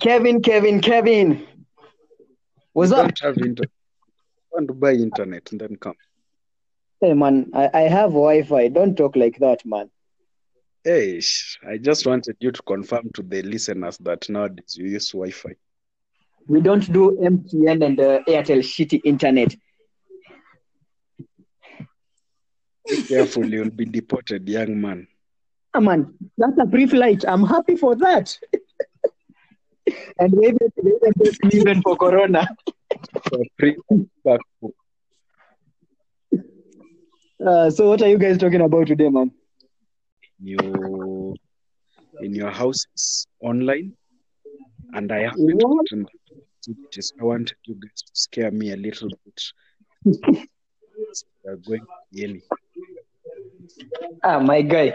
Kevin, Kevin, Kevin. What's up? Don't have internet. Want to buy internet and then come. Hey man, I, I have Wi-Fi. Don't talk like that, man. Hey, I just wanted you to confirm to the listeners that nowadays you use Wi-Fi. We don't do MTN and uh, Airtel shitty internet. Be careful, you'll be deported, young man. Ah, man, that's a brief light. I'm happy for that. and they they get me even for Corona. For free back home. Uh, so what are you guys talking about today, man? You in your houses online, and I haven't What? gotten. I wanted you guys to scare me a little bit. We are going yearly. Ah, my guy.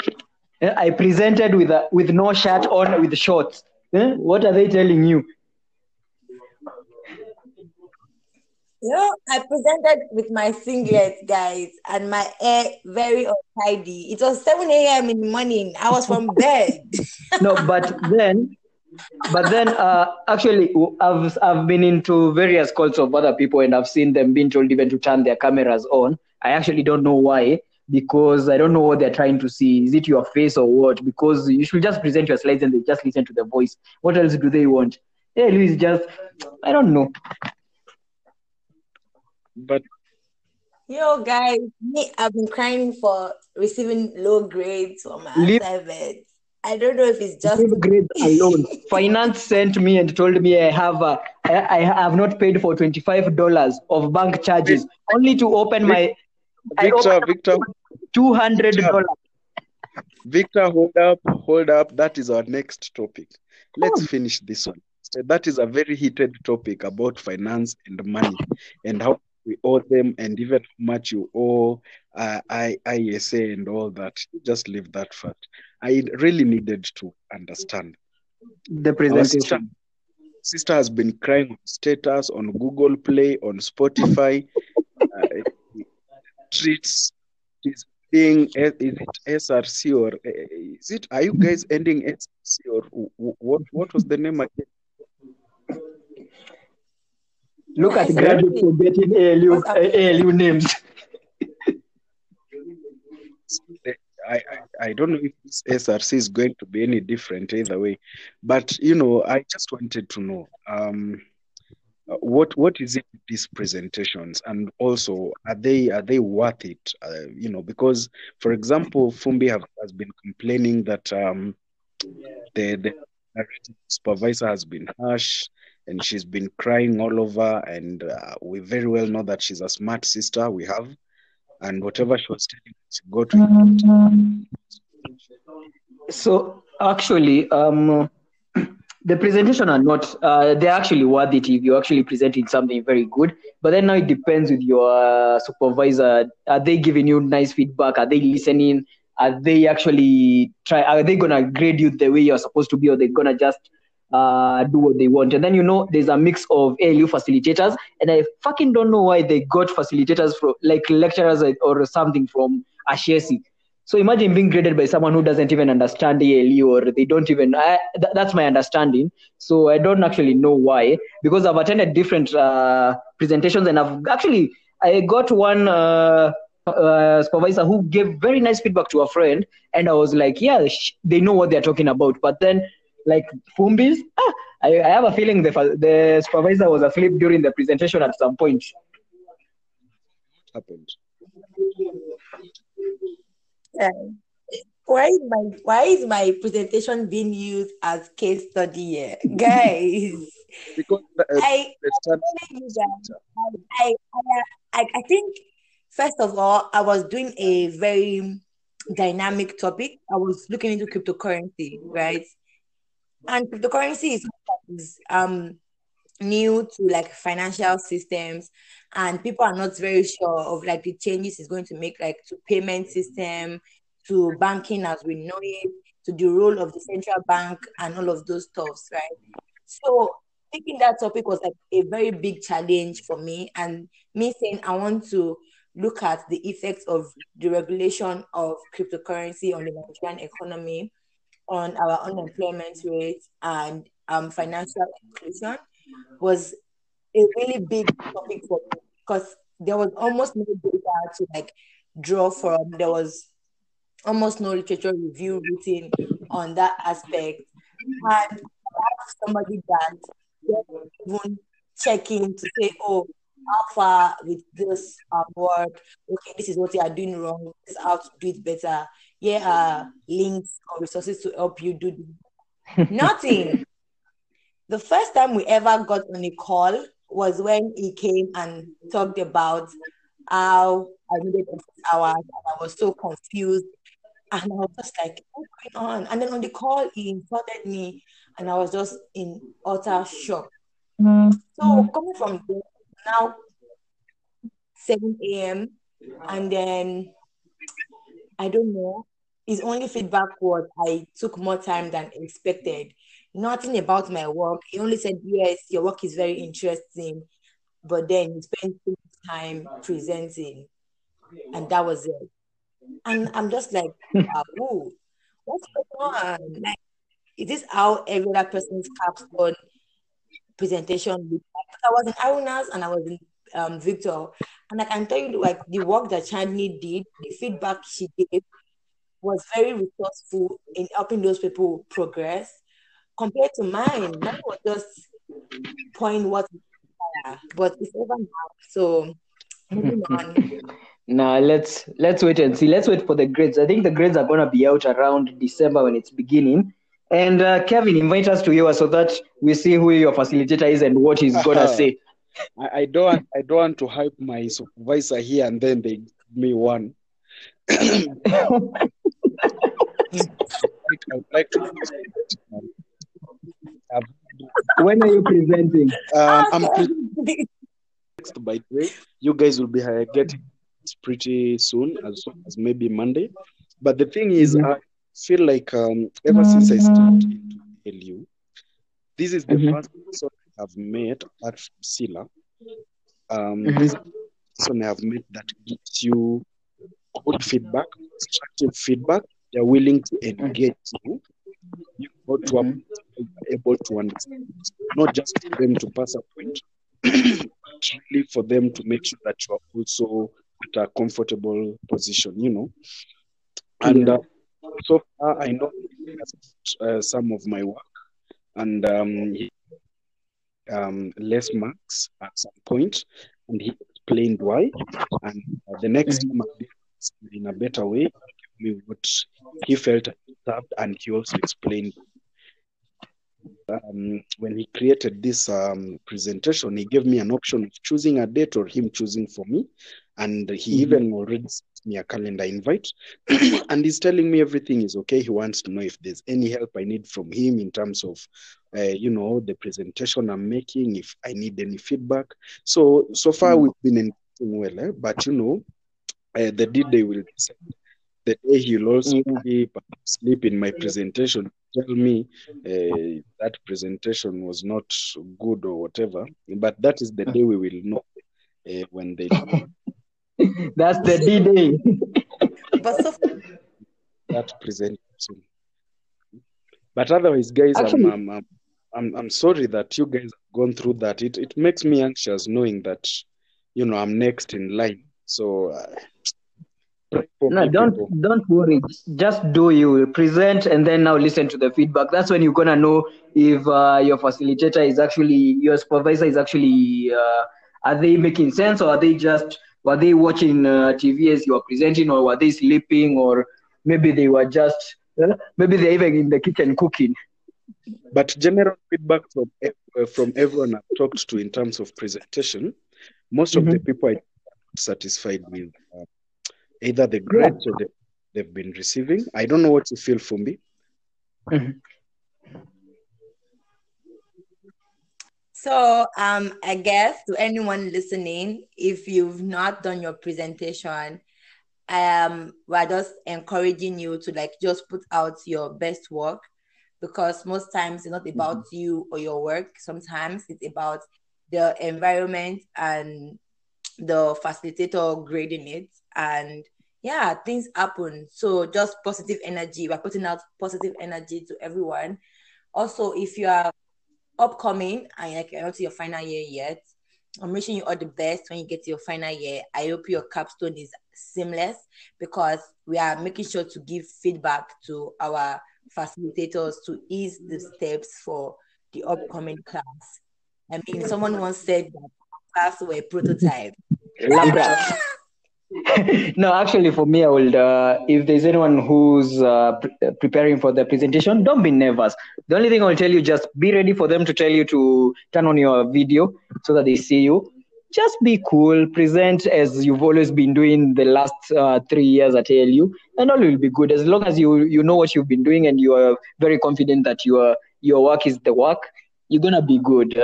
I presented with a, with no shirt on, with shorts. Eh, What are they telling you? You know, I presented with my singlet, guys, and my hair very untidy. It was 7 a.m. in the morning. I was from bed. No, but then, but then, uh, actually, I've I've been into various calls of other people, and I've seen them being told even to turn their cameras on. I actually don't know why, because I don't know what they're trying to see. Is it your face or what? Because you should just present your slides and they just listen to the voice. What else do they want? Hey, Luis, just I don't know. But Yo, guys, me, I've been crying for receiving low grades for my Leave- assignments. I don't know if it's just Leave grades alone. Finance sent me and told me I have a, I, I have not paid for twenty five dollars of bank charges only to open my I Victor, Victor, two hundred dollars. Victor, hold up, hold up. That is our next topic. Let's finish this one. So that is a very heated topic about finance and money and how we owe them and even how much you owe uh, I, ISA and all that. Just leave that fact. I really needed to understand. The Our sister, presentation. sister has been crying on status, on Google Play, on Spotify. Treats is being is it SRC or uh, is it? Are you guys ending SRC or wh- wh- what? What was the name again? Look at graduates forgetting ALU? ALU names. I, I I don't know if this SRC is going to be any different either way, but you know, I just wanted to know um, what what is it with these presentations, and also are they are they worth it? Uh, you know, because for example, Fumbi have, has been complaining that um, the the supervisor has been harsh and she's been crying all over, and uh, we very well know that she's a smart sister. We have and whatever she was telling us, she got to So actually, um, the presentation are not. Uh, they're actually worth it if you're actually presenting something very good. But then now it depends with your uh, supervisor. Are they giving you nice feedback? Are they listening? Are they actually try? Are they gonna grade you the way you're supposed to be, or they're gonna just uh, do what they want? And then you know there's a mix of ALU facilitators, and I fucking don't know why they got facilitators from like lecturers or something from Ashesi. So imagine being graded by someone who doesn't even understand ALU or they don't even. I, th- that's my understanding. So I don't actually know why because I've attended different uh, presentations and I've actually I got one uh, uh, supervisor who gave very nice feedback to a friend and I was like, yeah, sh- they know what they're talking about. But then like Fumbis, ah, I, I have a feeling the the supervisor was asleep during the presentation at some point. happened. Why is my why is my presentation being used as case study here? Guys, Because uh, I let's start. telling you guys, I, I, I, I think first of all, I was doing a very dynamic topic. I was looking into cryptocurrency, right? And cryptocurrency is, is um new to like financial systems, and people are not very sure of like the changes it's going to make, like to payment system, to banking as we know it, to the role of the central bank, and all of those stuffs, right? So taking that topic was like a very big challenge for me and me saying I want to look at the effects of the regulation of cryptocurrency on the Nigerian economy, on our unemployment rate, and um, financial inclusion was a really big topic for me because there was almost no data to like draw from. There was almost no literature review written on that aspect. And somebody that even checking to say, oh, how far with this um, work? Okay, this is what you are doing wrong. This is how to do it better. Here are links or resources to help you do this. Nothing. The first time we ever got on a call was when he came and talked about how I needed hours and I was so confused. And I was just like, what's going on? And then on the call, he insulted me and I was just in utter shock. Mm-hmm. So coming from there, now 7 a.m. and then I don't know. His only feedback was I took more time than expected. Nothing about my work. He only said, Yes, your work is very interesting, but then he spent too much time presenting, and that was it. And I'm just like, wow, what's going on? Like, is this how every other person's capstone presentation I was in Arunas and I was in um, Victor, and I can tell you, like the work that Chandni did, the feedback she gave was very resourceful in helping those people progress compared to mine. Mine was just point what, but it's over now. So moving on. Now let's let's wait and see. Let's wait for the grades. I think the grades are gonna be out around December when it's beginning. And uh, Kevin, invite us to you so that we see who your facilitator is and what he's gonna say. I, I don't want, I don't want to hype my supervisor here and then they give me one. I would like to when are you presenting? Um, I'm pre- by the way. You guys will be getting it pretty soon, as soon as maybe Monday. But the thing is, mm-hmm. I feel like um, ever since I started into LU, this is the mm-hmm. first person I've met at Sila. Um, mm-hmm. This person I've met that gives you good feedback, constructive feedback. They're willing to mm-hmm. engage you. You got to mm-hmm. able to understand, not just for them to pass a point, but really for them to make sure that you are also at a comfortable position, you know. And uh, so far, I know uh, some of my work, and um, he, um, less marks at some point, and he explained why. And uh, the next mm-hmm. time, in a better way, me what he felt served, and he also explained. Um, when he created this um, presentation, he gave me an option of choosing a date or him choosing for me, and he mm-hmm. even already sent me a calendar invite and he's telling me everything is okay he wants to know if there's any help i need from him in terms of uh, you know the presentation i'm making if i need any feedback so so far mm-hmm. we've been engaging well eh? but you know uh, the day will decide the day he'll also mm-hmm. be sleep in my presentation tell me uh, that presentation was not good or whatever but that is the day we will know uh, when they That's the D Day. but so that presentation. But otherwise, guys, Actually, I'm, I'm, I'm, I'm sorry that you guys have gone through that. It, it makes me anxious knowing that, you know, I'm next in line. So, uh, no, don't people. don't worry. Just do you present and then now listen to the feedback. That's when you're gonna know if uh, your facilitator is actually your supervisor is actually uh, are they making sense or are they just were they watching uh, TV as you were presenting, or were they sleeping, or maybe they were just uh, maybe they're even in the kitchen cooking? But general feedback from uh, from everyone I've talked to in terms of presentation, most mm-hmm. of the mm-hmm. people are satisfied with uh, either the grades yeah. or the, they've been receiving. I don't know what you feel for me. Mm-hmm. So, um, I guess to anyone listening, if you've not done your presentation, um, we're just encouraging you to like just put out your best work because most times it's not about mm-hmm. you or your work. Sometimes it's about the environment and the facilitator grading it. And yeah, things happen. So just positive energy. We're putting out positive energy to everyone. Also, if you are upcoming and like you're not to your final year yet. I'm wishing you all the best when you get to your final year. I hope your capstone is seamless because we are making sure to give feedback to our facilitators to ease the steps for the upcoming class. I mean, someone once said that class were prototype. no, actually, for me, I will. Uh, if there's anyone who's uh, pre- preparing for the presentation, don't be nervous. The only thing I'll tell you, just be ready for them to tell you to turn on your video so that they see you. Just be cool, present as you've always been doing the last uh, three years at ALU, and all will be good. As long as you you know what you've been doing and you are very confident that your your work is the work, you're gonna be good.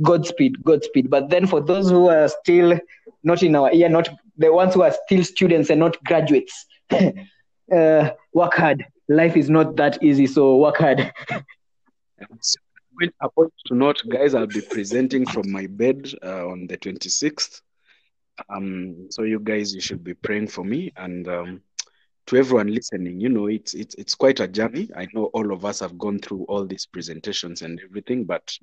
Godspeed, Godspeed. But then for those who are still not in our year, not the ones who are still students and not graduates, uh, work hard. Life is not that easy, so work hard. a point to note, guys, I'll be presenting from my bed uh, on the 26th. Um, so you guys, you should be praying for me. And um, to everyone listening, you know, it's it's it's quite a journey. I know all of us have gone through all these presentations and everything, but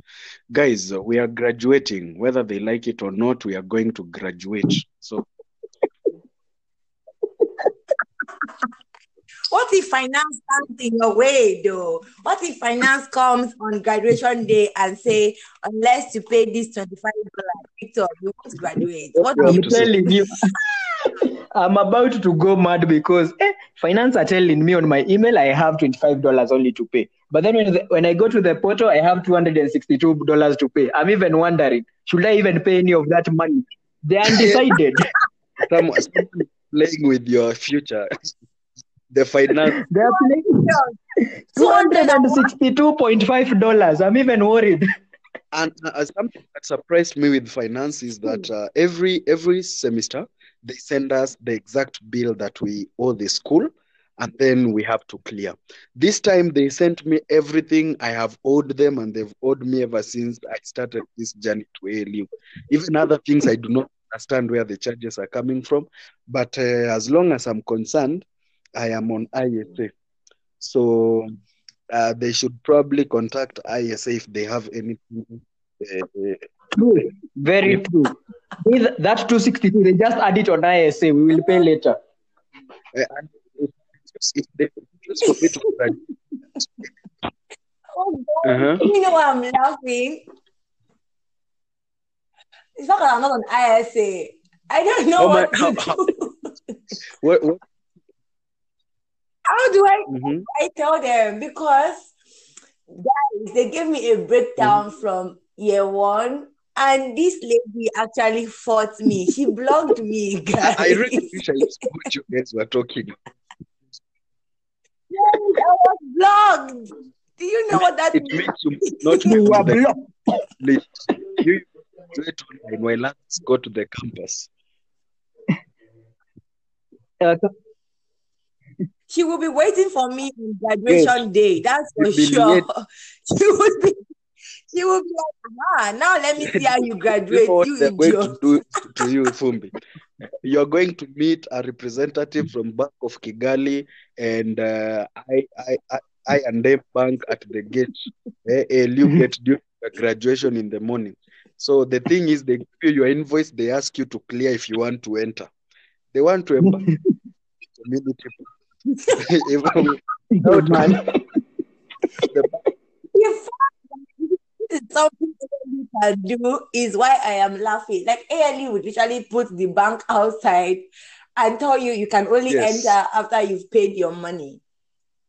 guys, we are graduating. Whether they like it or not, we are going to graduate. So What if finance comes in your way, though? What if finance comes on graduation day and say, unless you pay this twenty-five dollars, Victor, you won't graduate? What do I'm you do? telling you. I'm about to go mad because eh, finance are telling me on my email I have $25 only to pay. But then when, the, when I go to the portal, I have $262 to pay. I'm even wondering, should I even pay any of that money? They are undecided. someone, someone playing with your future. the finance. they are paying $262.5. I'm even worried. And uh, something that surprised me with finance is that uh, every every semester they send us the exact bill that we owe the school, and then we have to clear. This time they sent me everything I have owed them, and they've owed me ever since I started this journey to ALU. Even other things I do not understand where the charges are coming from, but uh, as long as I'm concerned, I am on ISA. So uh, they should probably contact ISA if they have anything. Uh, uh, True. Very true. With that 262, they just add it on ISA. We will pay later. and if, if they just for me to graduate. Oh, God. Uh-huh. You know why I'm laughing? It's not that I'm not on ISA. I don't know Oh my- what to how- do. What, what, How do I mhm. I tell them because guys, they gave me a breakdown from year one, and this lady actually fought me. She blocked me, guys. I really wish I knew what you guys were talking. I was blocked. Do you know what that It means? makes you not You go are to the blocked. list. You graduate online while others go to the campus. Uh, She will be waiting for me on graduation day. That's for sure. late. She will be. She will be like, ah, now let me see how you You graduate, know what you they're going to do to you, Fumbi? You're going to meet a representative from Bank of Kigali and uh, I, I, I, I and them bank at the gate. Eh, ALU get during the graduation in the morning. So the thing is, they give you your invoice. They ask you to clear if you want to enter. They want to embark community. Even Good man. the If this is something ALU can do, is why I am laughing. Like ALU would literally put the bank outside and tell you you can only Yes. enter after you've paid your money.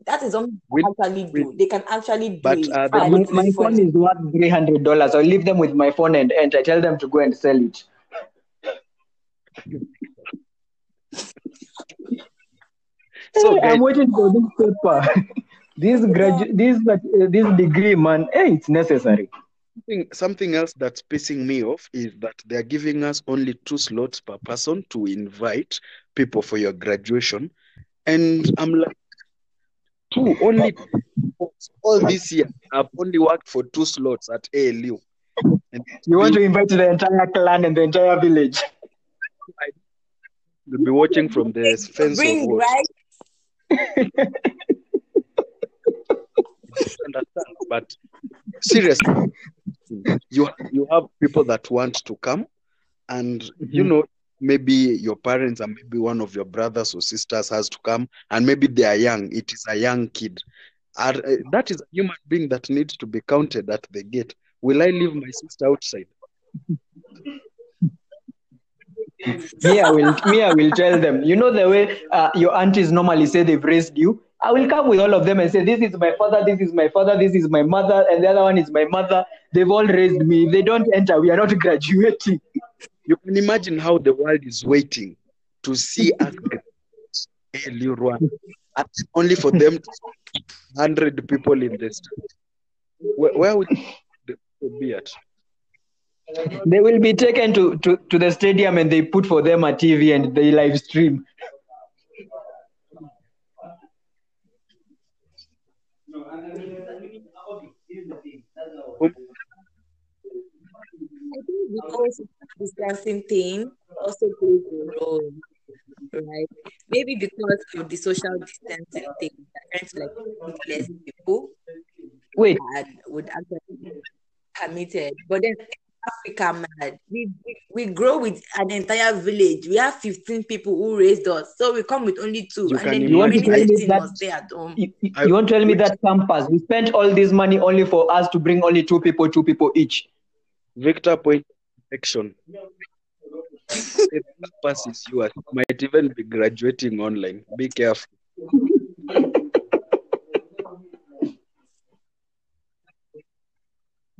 That is something they can actually do. with- They can actually do But, it. uh, the and my, it's my phone is worth three hundred dollars. I'll leave them with my phone and and I tell them to go and sell it. So, Hey, I'm waiting for this paper. this gradu- this uh, this degree, man. Hey, it's necessary. something, something else that's pissing me off is that they're giving us only two slots per person to invite people for your graduation. And I'm like, two, only all this year. I've only worked for two slots at ALU. And You want to invite the entire clan and the entire village. we'll be watching from the fence of Bring what? right. understand, but seriously, you you have people that want to come, and you Mhm. know maybe your parents and maybe one of your brothers or sisters has to come, and maybe they are young. It is a young kid. Are, uh, that is a human being that needs to be counted at the gate. Will I leave my sister outside? me, I will, me, I will tell them. You know the way uh, your aunties normally say they've raised you. I will come with all of them and say, "This is my father. This is my father. This is my mother, and the other one is my mother. They've all raised me. If they don't enter, we are not graduating." You can imagine how the world is waiting to see us only for them to 100 people in the street. Where, where would they be at? They will be taken to, to, to the stadium and they put for them a TV and they live stream. I think the also distancing thing also plays a role, right? Maybe because of the social distancing thing, they're trying to like less people Wait, and would actually be permitted. But then Africa, mad, we, we we grow with an entire village. We have 15 people who raised us, so we come with only two, You and can then the You want to remaining tell me 15 that- must stay at home. you, you- I- you want to tell me that campus, we spent all this money only for us to bring only two people, two people each. Victor point action. Is yours. You might even be graduating online. Be careful.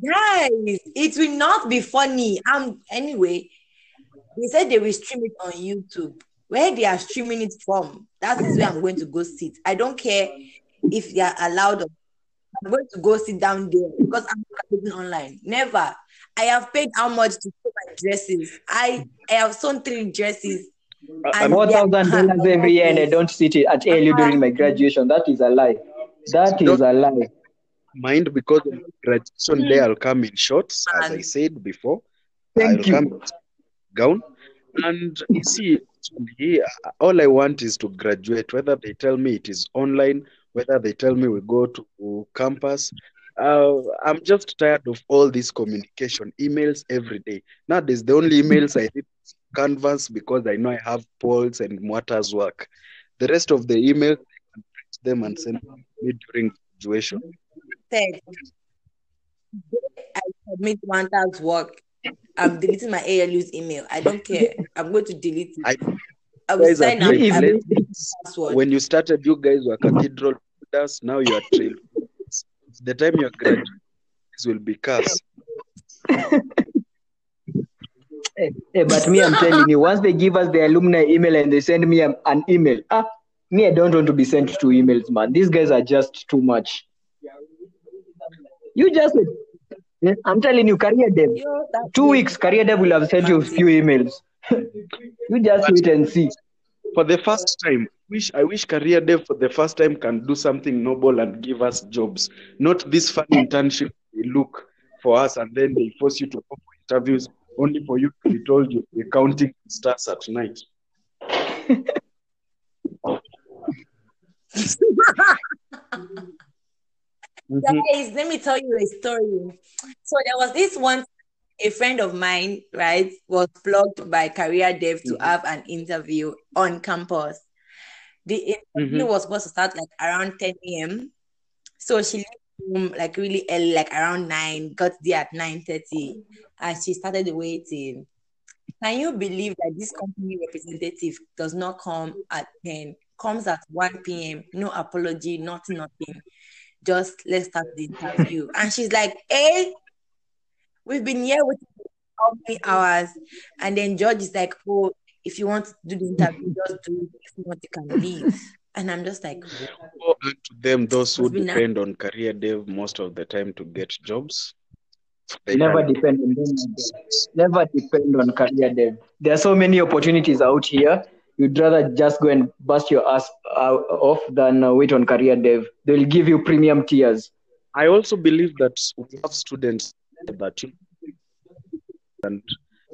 Guys, it will not be funny. Um, anyway, they said they will stream it on YouTube. Where they are streaming it from, that is where I'm going to go sit. I don't care if they are allowed. I'm going to go sit down there because I'm not graduating online. Never. I have paid how much to sew my dresses. I I have sewn three dresses. Uh, and Four they are- thousand dollars every year, and I don't sit it at ALU during my graduation. That is a lie. That is a lie. Mind because of graduation day, I'll come in shorts, as I said before. Thank I'll you. come in gown. And you see, here, all I want is to graduate, whether they tell me it is online, whether they tell me we go to campus. Uh, I'm just tired of all this communication, emails every day. Nowadays, the only emails I read is Canvas because I know I have polls and Mwata's work. The rest of the emails, I can print them and send me during graduation. said, I submit task work. I'm deleting my ALU's email. I don't care. I'm going to delete it. I- I will sign up. If- I will trailblazers. delete the password. when you started, you guys were cathedral builders. Now you are trail. The time you graduate, this will be cursed. Eh, eh, but me, I'm telling you, once they give us the alumni email and they send me an email, ah, me, I don't want to be sent two emails, man. These guys are just too much. You just, eh, I'm telling you, career dev. Two weeks, career dev will have sent you a few emails. you just wait and see. For the first time, wish I wish career dev for the first time can do something noble and give us jobs. Not this fun internship they look for us and then they force you to go for interviews only for you to be told you are counting stars at night. Mhm. Guys, let me tell you a story. So there was this one, a friend of mine, right, was plugged by Career Dev to Mhm. have an interview on campus. The interview Mhm. was supposed to start like around 10 a.m. So she left home like really early, like around 9, got there at 9:30, and she started waiting. Can you believe that this company representative does not come at 10, comes at 1 p.m., no apology, not nothing. Just let's start the interview. And she's like, Hey, we've been here waiting for how many hours? And then George is like, Oh, if you want to do the interview, just do it. If not, you can leave. And I'm just like, Woe unto them, those who Must be depend on career dev most of the time to get jobs. They Never can- depend on them. Never depend on career dev. There are so many opportunities out here. You'd rather just go and bust your ass uh, off than uh, wait on career dev. They'll give you premium tiers. I also believe that we have students that you and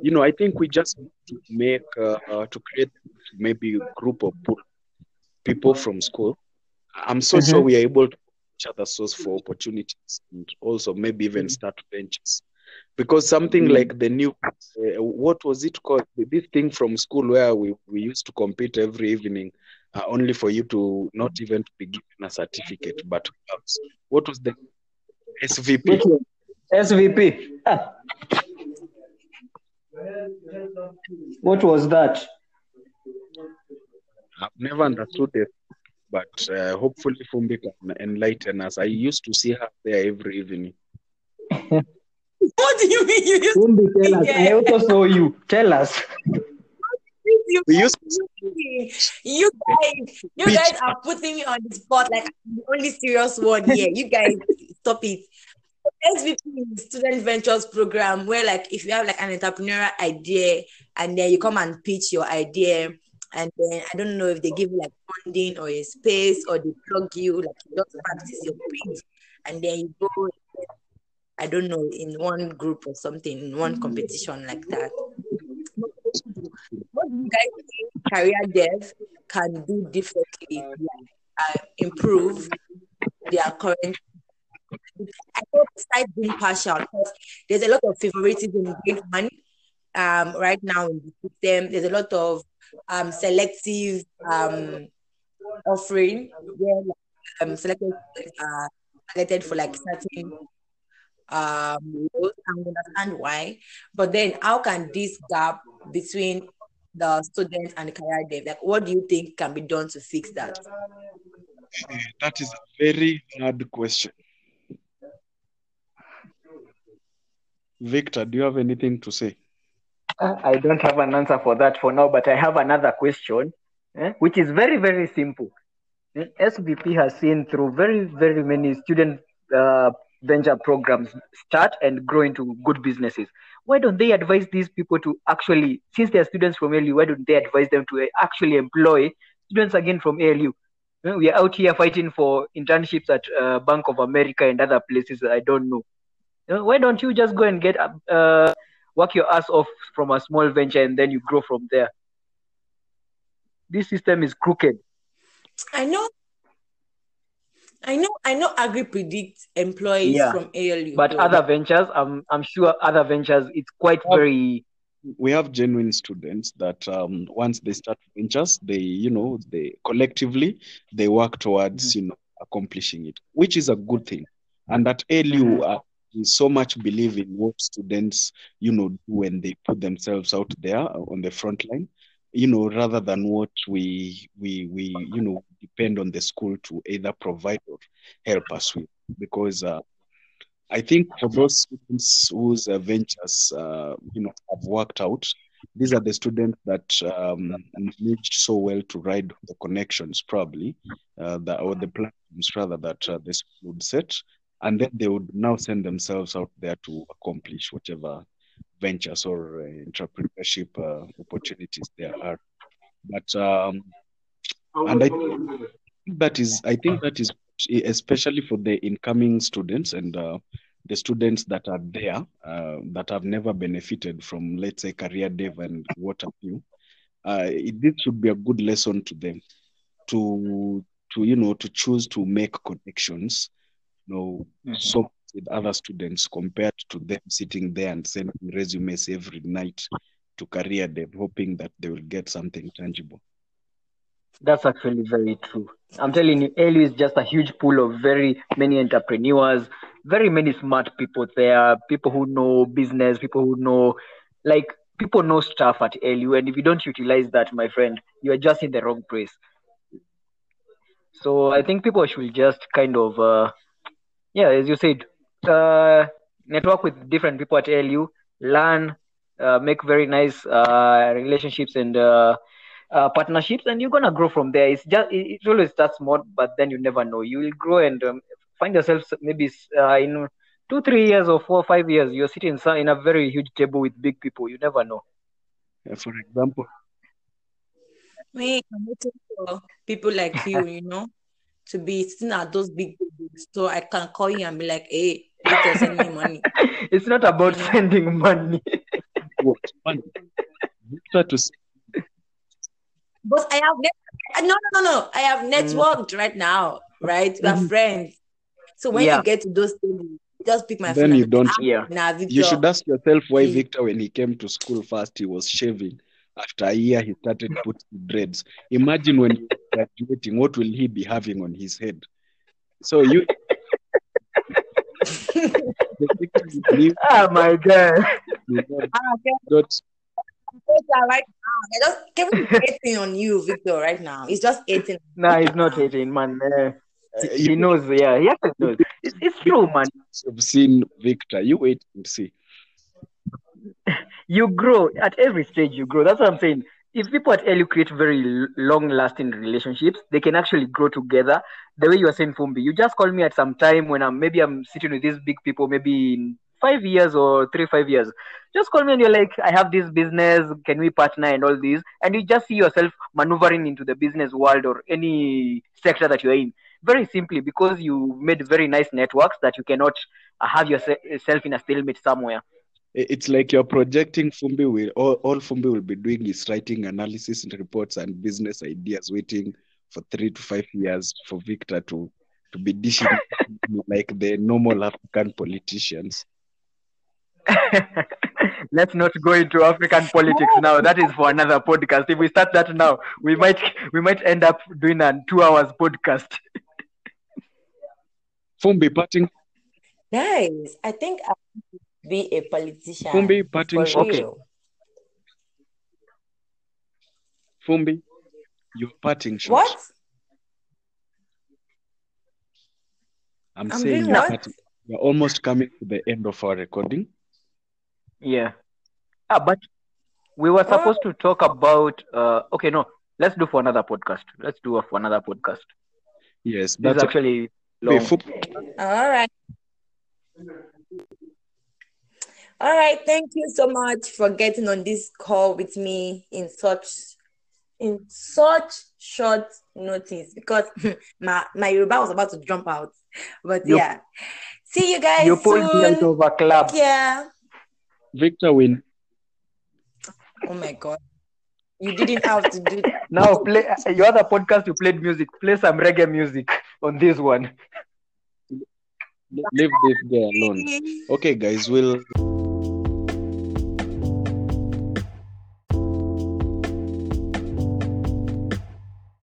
you know I think we just need to make uh, uh, to create maybe a group of people from school. I'm so Mhm. sure we are able to each other source for opportunities and also maybe even start ventures. Because something like the new, uh, what was it called? This thing from school where we, we used to compete every evening, uh, only for you to not even to be given a certificate, but what was the SVP? SVP. What was that? I've never understood it, but uh, hopefully Fumbi can enlighten us. I used to see her there every evening. what do you mean? You used Fumbi, tell us. I also saw you. Tell us. you, We used you guys, you guys are putting me on the spot like I'm the only serious one here. You guys, stop it. SVP Student Ventures Program, where like if you have like an entrepreneurial idea and then you come and pitch your idea, and then I don't know if they give you like funding or a space or they plug you, like you just practice your pitch, and then you go, I don't know, in one group or something, in one competition like that. What do you guys think career dev can do differently, like, uh, improve their current I thought besides being partial, because there's a lot of favoritism in money um, right now in the system. There's a lot of um, selective um, offering where um, selected uh, selected for like certain um, roles. we understand why. But then, how can this gap between the students and the career dev, like, what do you think can be done to fix that? That is a very hard question. Victor, do you have anything to say? Uh, I don't have an answer for that for now, but I have another question, eh, which is very, very simple. Eh, SVP has seen through very, very many student uh, venture programs start and grow into good businesses. Why don't they advise these people to actually, since they're students from ALU, why don't they advise them to uh, actually employ students again from ALU? Eh, We are out here fighting for internships at uh, Bank of America and other places I don't know. Eh, Why don't you just go and get uh, work your ass off from a small venture and then you grow from there. This system is crooked. I know. I know, I know AgriPredict employees Yeah. from ALU. But other ventures, I'm I'm sure other ventures, it's quite very we have genuine students that um, once they start ventures, they you know they collectively they work towards you know accomplishing it, which is a good thing. And at ALU, uh, we so much believe in what students you know do when they put themselves out there on the front line, you know, rather than what we we we you know depend on the school to either provide or help us with, because. Uh, I think for those students whose uh, ventures, uh, you know, have worked out, these are the students that um, managed so well to ride the connections, probably, uh, the, or the platforms rather that uh, school would set, and then they would now send themselves out there to accomplish whatever ventures or uh, entrepreneurship uh, opportunities there are. But um, and I think that is, I think that is especially for the incoming students and uh, the students that are there uh, that have never benefited from, let's say, career dev and what have you. Uh, it, this should be a good lesson to them to to you know to choose to make connections, you know, Mhm. so with other students compared to them sitting there and sending resumes every night to career dev, hoping that they will get something tangible. that's actually very true. I'm telling you, ALU is just a huge pool of very many entrepreneurs, very many smart people there, people who know business, people who know like people know stuff at ALU, and if you don't utilize that, my friend, you are just in the wrong place. So I think people should just kind of, uh, yeah, as you said, uh, network with different people at ALU, learn, uh, make very nice uh, relationships and uh, uh, partnerships, and you're gonna grow from there. It's just it, it always starts small, but then you never know. You will grow and um, find yourself maybe uh, in two, three years or four, five years, you're sitting in a very huge table with big people. You never know. Uh, for example, Me, I'm waiting for people like you, you know, to be sitting at those big tables so I can call you and be like, hey, Victor, send me money. It's not about sending money. what fun. Victor to say But I have net- no, no, no, no. I have networked right now, right? We are Mhm. friends. So when Yeah. you get to those stages, just pick my Then phone. you don't- ah, Yeah. Nah, Victor. You should ask yourself why Victor, when he came to school first, he was shaving. After a year, he started putting dreads. Imagine when he's graduating, what will he be having on his head? So you, the Victor you knew, Oh my god. you know, Ah, okay. not Victor, right now. They're just Kevin hating on you, Victor, right now. He's just hating. Nah, he's not hating, man. Uh, Uh, he knows, yeah, he actually knows. It's, it's true, man. have seen Victor. You wait and see. You grow at every stage. You grow. That's what I'm saying. If people at LU create very long-lasting relationships, they can actually grow together. The way you are saying, Fumbi, you just call me at some time when I'm maybe I'm sitting with these big people, maybe in five years or three, five years. Just call me and you're like, I have this business. Can we partner and all these? And you just see yourself maneuvering into the business world or any sector that you're in. Very simply because you made very nice networks that you cannot have yourself in a stalemate somewhere. I- It's like you're projecting Fumbi will all, all Fumbi will be doing is writing analysis and reports and business ideas, waiting for three to five years for Victor to to be dishing like the normal African politicians. Let's not go into African politics now. That is for another podcast. If we start that now, we might we might end up doing a two hours podcast. Fumbi parting Guys, I think I want to be a politician. Fumbi parting for shot. Okay. real. Fumbi, your parting shot. What? I'm, I'm saying doing you're, what? parting- you're almost coming to the end of our recording. Yeah. Ah, but we were supposed to talk about. Uh, okay, no. Let's do for another podcast. Let's do for another podcast. Yes, This that's is actually okay. long. Fumbi, All right. All right. Thank you so much for getting on this call with me in such in such short notice because my my Yoruba was about to jump out. But You- yeah. See you guys You pulled me out soon. of a club. Yeah. Victor win. Oh my god. You didn't have to do that. Now play your other podcast. You played music. Play some reggae music on this one. Leave this guy alone. Okay, guys, we'll